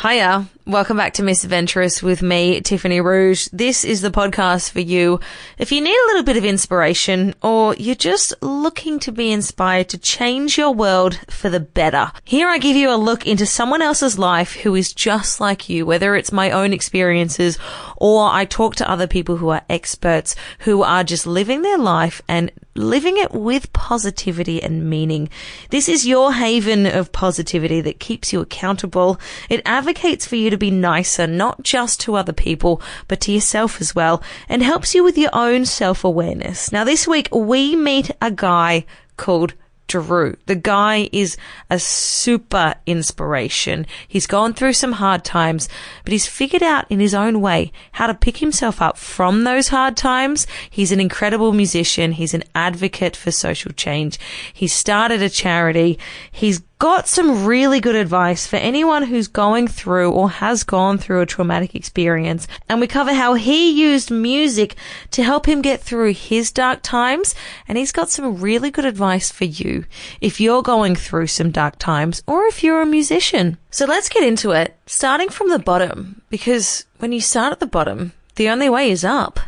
Hiya, welcome back to Miss Adventurous with me, Tiffany Rouge. This is the podcast for you if you need a little bit of inspiration or you're just looking to be inspired to change your world for the better. Here I give you a look into someone else's life who is just like you, whether it's my own experiences or I talk to other people who are experts who are just living their life and living it with positivity and meaning. This is your haven of positivity that keeps you accountable. It advocates for you to be nicer, not just to other people, but to yourself as well, and helps you with your own self awareness. Now, this week we meet a guy called Drew. The guy is a super inspiration. He's gone through some hard times, but he's figured out in his own way how to pick himself up from those hard times. He's an incredible musician. He's an advocate for social change. He started a charity. He's got some really good advice for anyone who's going through or has gone through a traumatic experience. And we cover how he used music to help him get through his dark times. And he's got some really good advice for you if you're going through some dark times or if you're a musician. So let's get into it, starting from the bottom, because when you start at the bottom, the only way is up.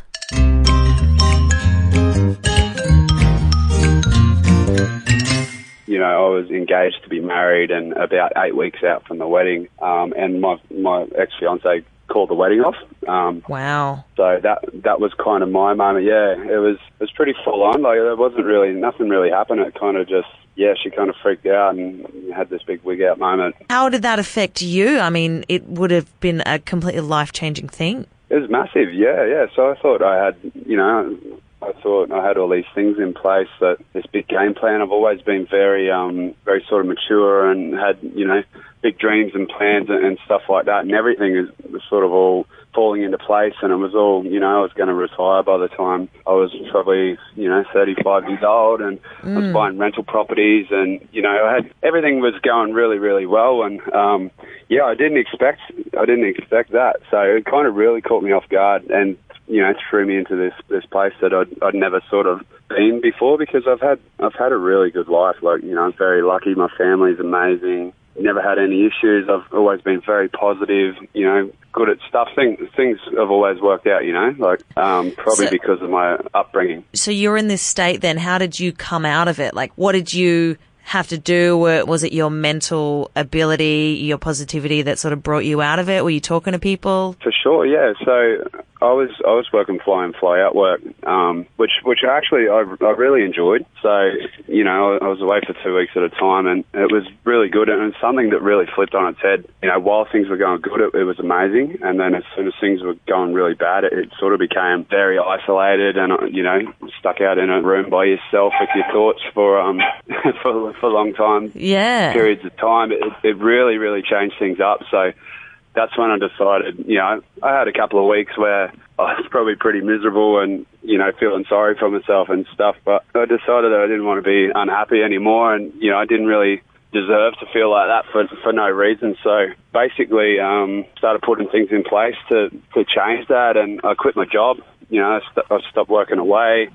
Know, I was engaged to be married and about eight weeks out from the wedding, um, and my my ex fiance called the wedding off. Um, Wow. so that that was kind of my moment. Yeah, it was it was pretty full on. Like there wasn't really nothing really happened. It kind of just yeah, she kind of freaked out and had this big wig out moment. How did that affect you? I mean, it would have been a completely life changing thing. It was massive, yeah, yeah. So I thought I had, you know, I thought I had all these things in place. That this big game plan. I've always been very, um, very sort of mature and had, you know, big dreams and plans and, and stuff like that. And everything is, was sort of all falling into place. And it was all, you know, I was going to retire by the time I was probably, you know, 35 years old, and I was buying rental properties, and you know, I had everything was going really, really well. And um, yeah, I didn't expect, I didn't expect that. So it kind of really caught me off guard and you know, it threw me into this this place that I'd I'd never sort of been before because I've had I've had a really good life. Like you know, I'm very lucky. My family's amazing. Never had any issues. I've always been very positive. You know, good at stuff. Things things have always worked out. You know, like um, probably So- because of my upbringing. So you're in this state then. How did you come out of it? Like, what did you have to do? Was it your mental ability, your positivity that sort of brought you out of it? Were you talking to people? For sure, yeah. So I was I was working fly in fly out work, um, which which actually I, I really enjoyed. So you know I was away for two weeks at a time, and it was really good. And it's something that really flipped on its head. You know, while things were going good, it, it was amazing, and then as soon as things were going really bad, it, it sort of became very isolated, and uh, you know stuck out in a room by yourself with your thoughts for um for for long time Yeah. periods of time. It, it really, really changed things up. So that's when I decided, you know, I had a couple of weeks where I was probably pretty miserable and, you know, feeling sorry for myself and stuff. But I decided that I didn't want to be unhappy anymore. And, you know, I didn't really deserve to feel like that for, for no reason. So basically, um, started putting things in place to, to change that. And I quit my job. You know, I, st- I stopped working away.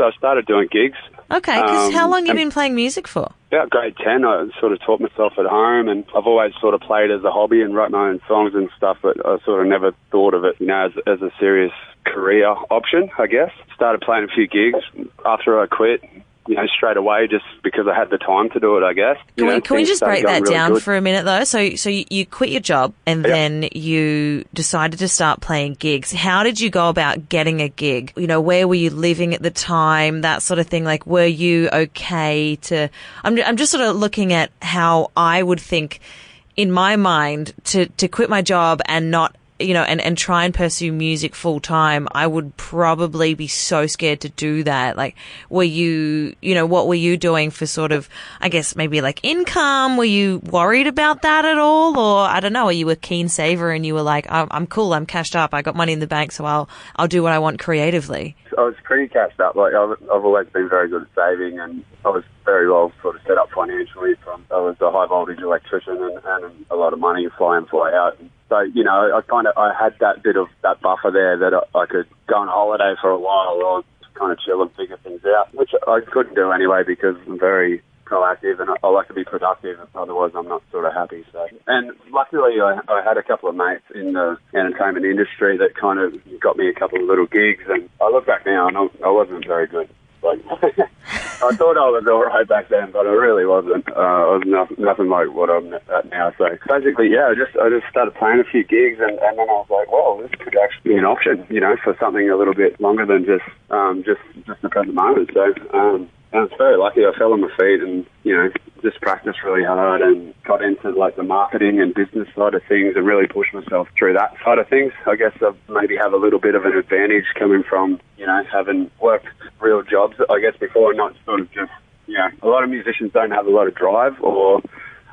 I started doing gigs. Okay, because Um, how long you been playing music for? about grade 10, I sort of taught myself at home, and I've always sort of played as a hobby and wrote my own songs and stuff, but I sort of never thought of it, you know, as, as a serious career option, I guess. Started playing a few gigs after I quit, you know, straight away just because I had the time to do it, I guess. You Can know, we, can we just break that really down good. for a minute though? So, so you, you quit your job and Yep. then you decided to start playing gigs. How did you go about getting a gig? You know, where were you living at the time? That sort of thing. Like, were you okay to, I'm, I'm just sort of looking at how I would think in my mind to, to quit my job and not you know, and, and try and pursue music full time, I would probably be so scared to do that. Like, were you, you know, what were you doing for sort of, I guess maybe like income? Were you worried about that at all? Or I don't know, are you a keen saver and you were like, I'm, I'm cool, I'm cashed up, I got money in the bank, so I'll, I'll do what I want creatively. I was pretty cashed up. Like I've, I've always been very good at saving, and I was very well sort of set up financially. From I was a high voltage electrician and, and a lot of money fly in fly out. So you know, I kind of I had that bit of that buffer there that I, I could go on holiday for a while or kind of chill and figure things out, which I couldn't do anyway because I'm very proactive and I, I like to be productive. Otherwise, I'm not sort of happy. So, and luckily, I, I had a couple of mates in the entertainment industry that kind of got me a couple of little gigs. And I look back now, and I, I wasn't very good. Like, I thought I was all right back then, but I really wasn't. Uh, I was no, nothing like what I'm at now. So basically, yeah, I just I just started playing a few gigs, and, and then I was like, well, this could actually be an option, you know, for something a little bit longer than just um, just just the present moment. So um, I was very lucky. I fell on my feet and, you know, just practiced really hard and got into like the marketing and business side of things and really pushed myself through that side of things. I guess I maybe have a little bit of an advantage coming from, you know, having worked real jobs, I guess, before, not sort of just, know, a lot of musicians don't have a lot of drive or,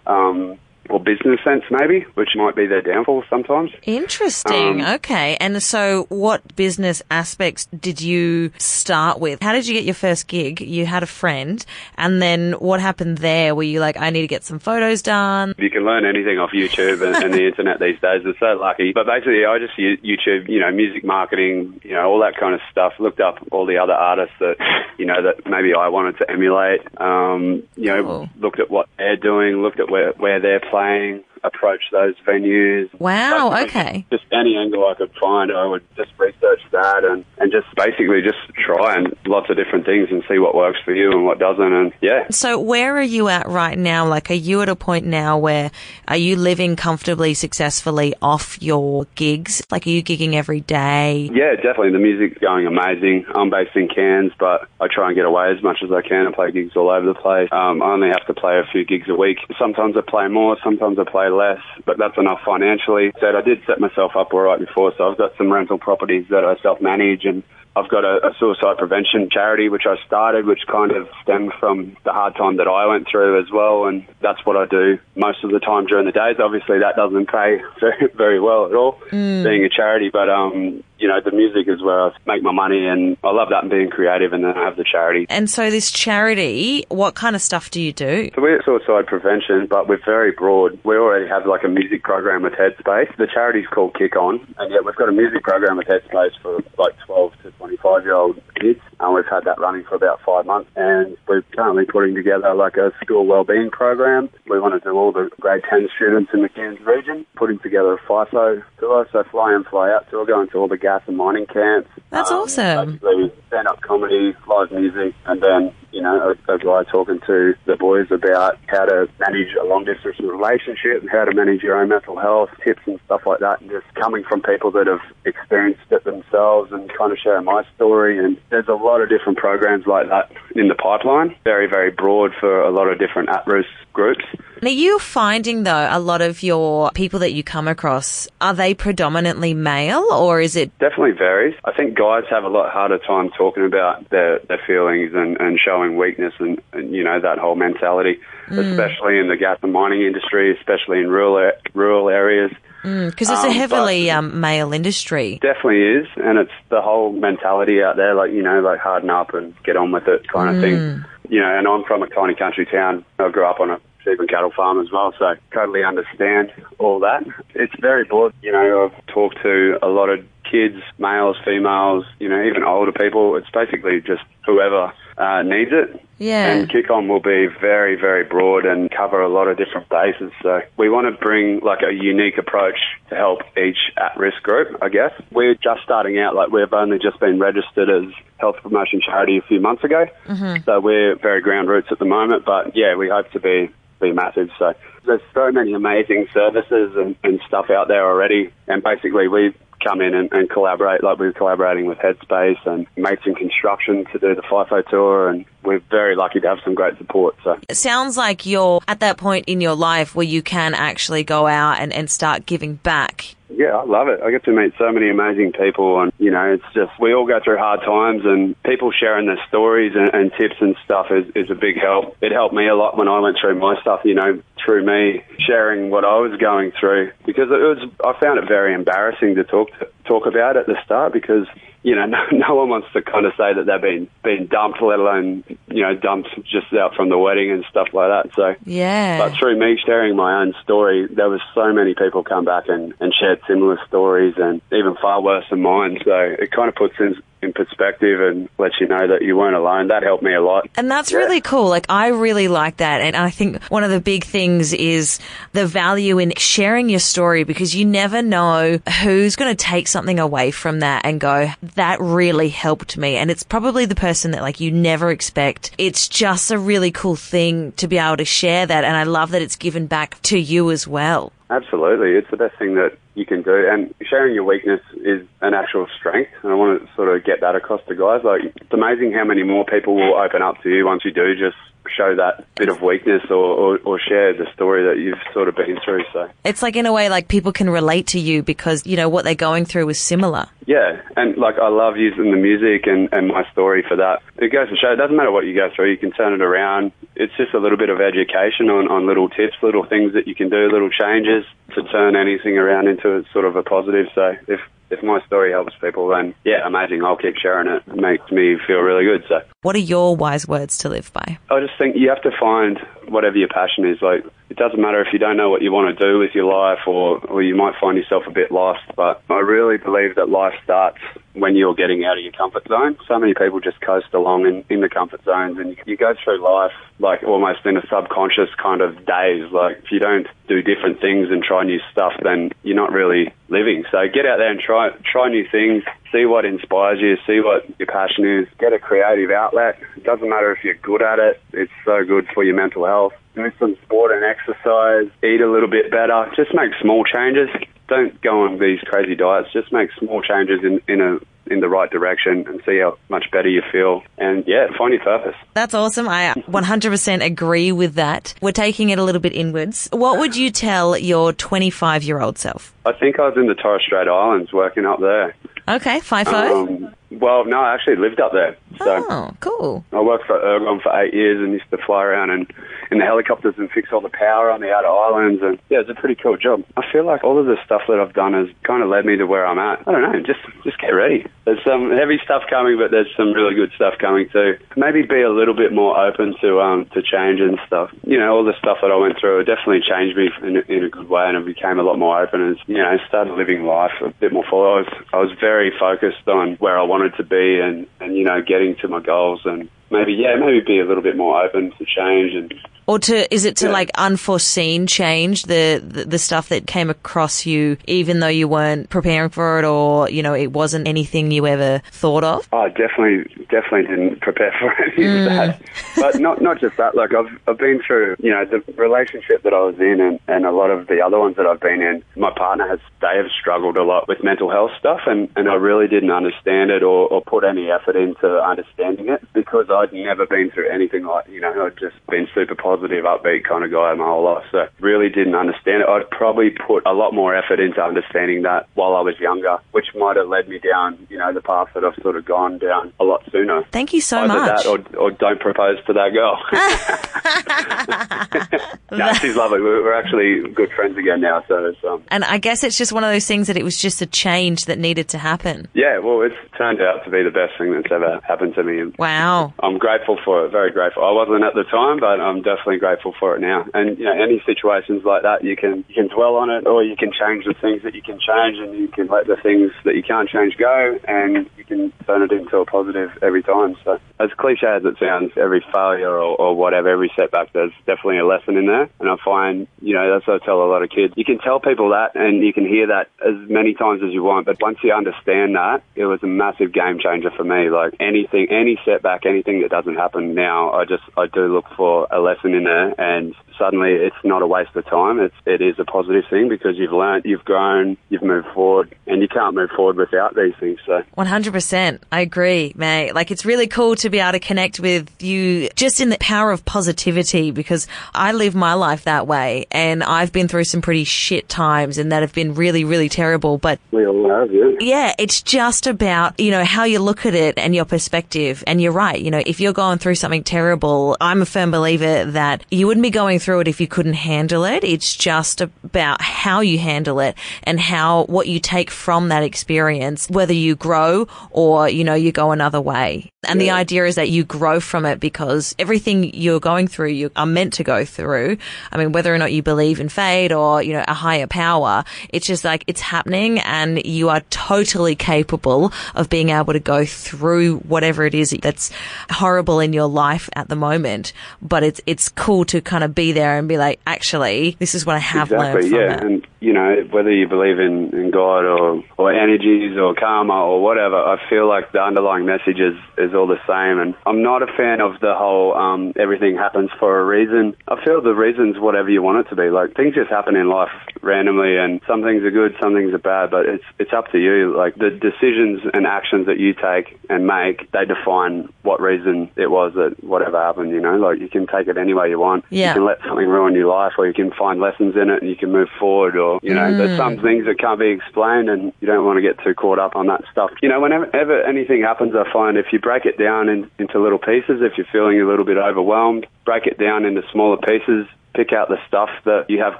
um, or business sense maybe, which might be their downfall sometimes. Interesting. Um, okay. And so what business aspects did you start with? How did you get your first gig? You had a friend and then what happened there? Were you like, I need to get some photos done? You can learn anything off YouTube and, and the internet these days. We're so lucky. But basically I just YouTube, you know, music marketing, you know, all that kind of stuff. Looked up all the other artists that, you know, that maybe I wanted to emulate. Um, you know, cool. looked at what they're doing, looked at where, where they're playing, buying approach those venues. Wow, okay. Just any angle I could find, I would just research that and, and just basically just try and lots of different things and see what works for you and what doesn't. And yeah. So where are you at right now? Like, are you at a point now where are you living comfortably, successfully off your gigs? Like, are you gigging every day? Yeah, definitely. The music's going amazing. I'm based in Cairns, but I try and get away as much as I can and play gigs all over the place. Um, I only have to play a few gigs a week. Sometimes I play more, sometimes I play less, but that's enough financially. So I did set myself up all right before, so I've got some rental properties that I self-manage and I've got a, a, suicide prevention charity which I started, which kind of stemmed from the hard time that I went through as well, and that's what I do most of the time during the days. Obviously, that doesn't pay very, very well at all, mm. being a charity, but um, you know, the music is where I make my money and I love that and being creative and then I have the charity. And so this charity, what kind of stuff do you do? So we're suicide prevention, but we're very broad. We already have like a music program with Headspace. The charity's called Kick On and yeah, we've got a music program with Headspace for like 12 to 25 year old kids and we've had that running for about five months and we're currently putting together like a school wellbeing program. We want to do all the grade 10 students in the Cairns region, putting together a FIFO tour, so fly in, fly out tour, going to all the gas and mining camps. That's um, awesome. Stand-up comedy, live music, and then you know, a, a, guy talking to the boys about how to manage a long distance relationship and how to manage your own mental health, tips and stuff like that, and just coming from people that have experienced it themselves and kind of sharing my story. And there's a lot of different programs like that in the pipeline, very, very broad for a lot of different at risk groups. And Are you finding though a lot of your people that you come across are they predominantly male or is it definitely varies? I think guys have a lot harder time talking about their, their feelings and, and showing weakness and, and you know that whole mentality, mm. especially in the gas and mining industry, especially in rural rural areas. Because mm, it's a um, heavily um, male industry. Definitely is, and it's the whole mentality out there, like you know, like harden up and get on with it kind of mm. thing. You know, and I'm from a tiny country town. I grew up on a sheep and cattle farm as well, so totally understand all that. It's very broad. You know, I've talked to a lot of kids, males, females, you know, even older people. It's basically just whoever uh, needs it. Yeah. And Kick On will be very, very broad and cover a lot of different bases. So we want to bring like a unique approach to help each at-risk group, I guess. We're just starting out, like we've only just been registered as health promotion charity a few months ago. Mm-hmm. So we're very ground roots at the moment, but yeah, we hope to be be massive. So there's so many amazing services and, and stuff out there already. And basically we come in and, and, collaborate, like we were collaborating with Headspace and Mates Construction to do the FIFO tour, and we're very lucky to have some great support. So it sounds like you're at that point in your life where you can actually go out and, and start giving back yeah, I love it. I get to meet so many amazing people, and you know, it's just we all go through hard times, and people sharing their stories and, and tips and stuff is, is a big help. It helped me a lot when I went through my stuff. You know, through me sharing what I was going through, because it was I found it very embarrassing to talk to, talk about at the start because you know, no, no one wants to kind of say that they've been been dumped, let alone you know dumped just out from the wedding and stuff like that. So Yeah. but through me sharing my own story, there was so many people come back and, and shared similar stories and even far worse than mine. So it kind of puts in, in perspective and lets you know that you weren't alone. That helped me a lot. And that's Yeah. really cool. Like, I really like that. And I think one of the big things is the value in sharing your story because you never know who's going to take something away from that and go, that really helped me. And it's probably the person that like you never expect. It's just a really cool thing to be able to share that. And I love that it's given back to you as well. Absolutely. It's the best thing that you can do. And sharing your weakness is an actual strength. And I want to sort of get that across to guys. Like, it's amazing how many more people will open up to you once you do just show that bit of weakness or, or, or share the story that you've sort of been through. So, It's like in a way, like people can relate to you because, you know, what they're going through is similar. yeah. And like, I love using the music and, and my story for that. It goes to show it doesn't matter what you go through, you can turn it around. It's just a little bit of education on, on little tips, little things that you can do, little changes to turn anything around into a, sort of a positive. So, if if my story helps people, then yeah, amazing. I'll keep sharing it. It makes me feel really good. So What are your wise words to live by? I just think you have to find whatever your passion is. Like it doesn't matter if you don't know what you want to do with your life, or or you might find yourself a bit lost. But I really believe that life starts when you're getting out of your comfort zone. So many people just coast along in, in the comfort zones, and you, you go through life like almost in a subconscious kind of daze. Like if you don't do different things and try new stuff, then you're not really living. So get out there and try try new things. See what inspires you. See what your passion is. Get a creative outlet. It doesn't matter if you're good at it. It's so good for your mental health. Do some sport and exercise. Eat a little bit better. Just make small changes. Don't go on these crazy diets. Just make small changes in, in a in the right direction and see how much better you feel. And yeah, find your purpose. That's awesome. I 100% agree with that. We're taking it a little bit inwards. What would you tell your 25 year old self? I think I was in the Torres Strait Islands working up there. Okay, FIFO. Um, well, no, I actually lived up there. So oh, cool. I worked for Ergon for eight years and used to fly around and in the helicopters and fix all the power on the outer islands. And yeah, it's a pretty cool job. I feel like all of the stuff that I've done has kind of led me to where I'm at. I don't know, just just get ready. There's some heavy stuff coming, but there's some really good stuff coming too. Maybe be a little bit more open to um to change and stuff. You know, all the stuff that I went through it definitely changed me in, a- in a good way, and I became a lot more open and you know started living life a bit more full. I was I was very focused on where I wanted to be and and you know getting to my goals and maybe yeah maybe be a little bit more open to change and Or to, is it to Yeah. like unforeseen change, the, the, the stuff that came across you, even though you weren't preparing for it or, you know, it wasn't anything you ever thought of? Oh, definitely, definitely didn't prepare for any of that. Mm. But not not just that. Like I've I've been through, you know, the relationship that I was in, and, and a lot of the other ones that I've been in. My partner has they have struggled a lot with mental health stuff, and and I really didn't understand it or, or put any effort into understanding it because I'd never been through anything like you know I'd just been super positive, upbeat kind of guy my whole life. So really didn't understand it. I'd probably put a lot more effort into understanding that while I was younger, which might have led me down, you know, the path that I've sort of gone down a lot sooner. Thank you so Either much. that or, or don't propose to that girl. no, she's lovely. We're, actually good friends again now. So um, and I guess it's just one of those things that it was just a change that needed to happen. yeah, well, it's turned out to be the best thing that's ever happened to me. Wow. I'm grateful for it, very grateful. I wasn't at the time, but I'm definitely grateful for it now. And you know, any situations like that, you can you can dwell on it, or you can change the things that you can change, and you can let the things that you can't change go, and you can turn it into a positive every time. So, as cliche as it sounds, every failure or, or whatever, every setback, there's definitely a lesson in there. And I find, you know, that's what I tell a lot of kids. You can tell people that, and you can hear that as many times as you want, but once you understand that, it was a massive game changer for me. Like anything, any setback, anything that doesn't happen now, I just I do look for a lesson in there, and suddenly it's not a waste of time. It's it is a positive thing because you've learned, you've grown, you've moved forward, and you can't move forward without these things. So 100%. I agree, mate. Like, it's really cool to be able to connect with you just in the power of positivity because I live my life that way and I've been through some pretty shit times and that have been really, really terrible. But we all have, yeah. yeah, it's just about, you know, how you look at it and your perspective. And you're right. You know, if you're going through something terrible, I'm a firm believer that you wouldn't be going through it if you couldn't handle it. It's just about how you handle it and how what you take from that experience, whether you grow or, you know, you go another way. And yeah. the idea is that you grow from it because everything you're going through, you are meant to go through. I mean, whether or not you believe in fate or, you know, a higher power, it's just like it's happening and you are totally capable of being able to go through whatever it is that's horrible in your life at the moment. But it's, it's cool to kind of be there and be like, actually, this is what I have exactly, learned. yeah. It. And, you know, whether you believe in, in God or, or energies or karma or whatever, I feel like the underlying message is, is all the same. And I'm not a fan of the whole um, everything happens for a reason. I feel the reason's whatever you want it to be. Like things just happen in life randomly, and some things are good, some things are bad. But it's it's up to you. Like the decisions and actions that you take and make, they define what reason it was that whatever happened. You know, like you can take it any way you want. Yeah. You can let something ruin your life, or you can find lessons in it and you can move forward. Or you know, mm. there's some things that can't be explained, and you don't want to get too caught up on that stuff. You know, whenever anything happens, I find if you break it down in, into little pieces, if you're feeling a little bit overwhelmed, break it down into smaller pieces, pick out the stuff that you have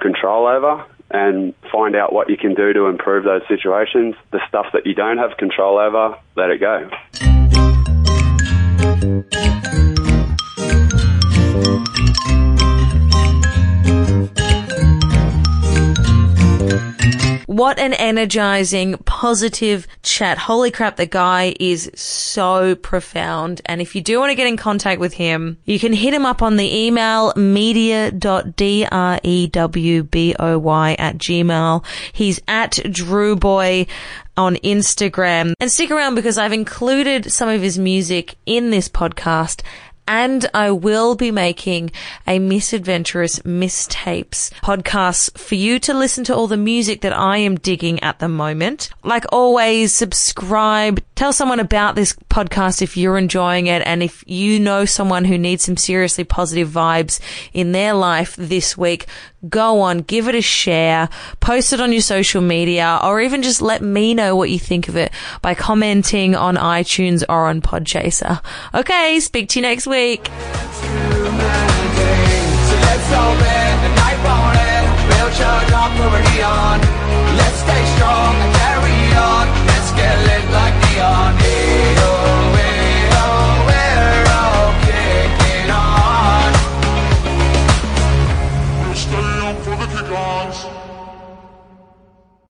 control over and find out what you can do to improve those situations. The stuff that you don't have control over, let it go. What an energizing, positive chat. Holy crap, the guy is so profound. And if you do want to get in contact with him, you can hit him up on the email media.drewboy at gmail. He's at drewboy on Instagram. And stick around because I've included some of his music in this podcast and I will be making a misadventurous mistapes podcast for you to listen to all the music that I am digging at the moment. Like always, subscribe, tell someone about this podcast if you're enjoying it. And if you know someone who needs some seriously positive vibes in their life this week, go on, give it a share, post it on your social media, or even just let me know what you think of it by commenting on iTunes or on Podchaser. Okay, speak to you next week. Let's stay strong and carry on. Let's get lit like neon.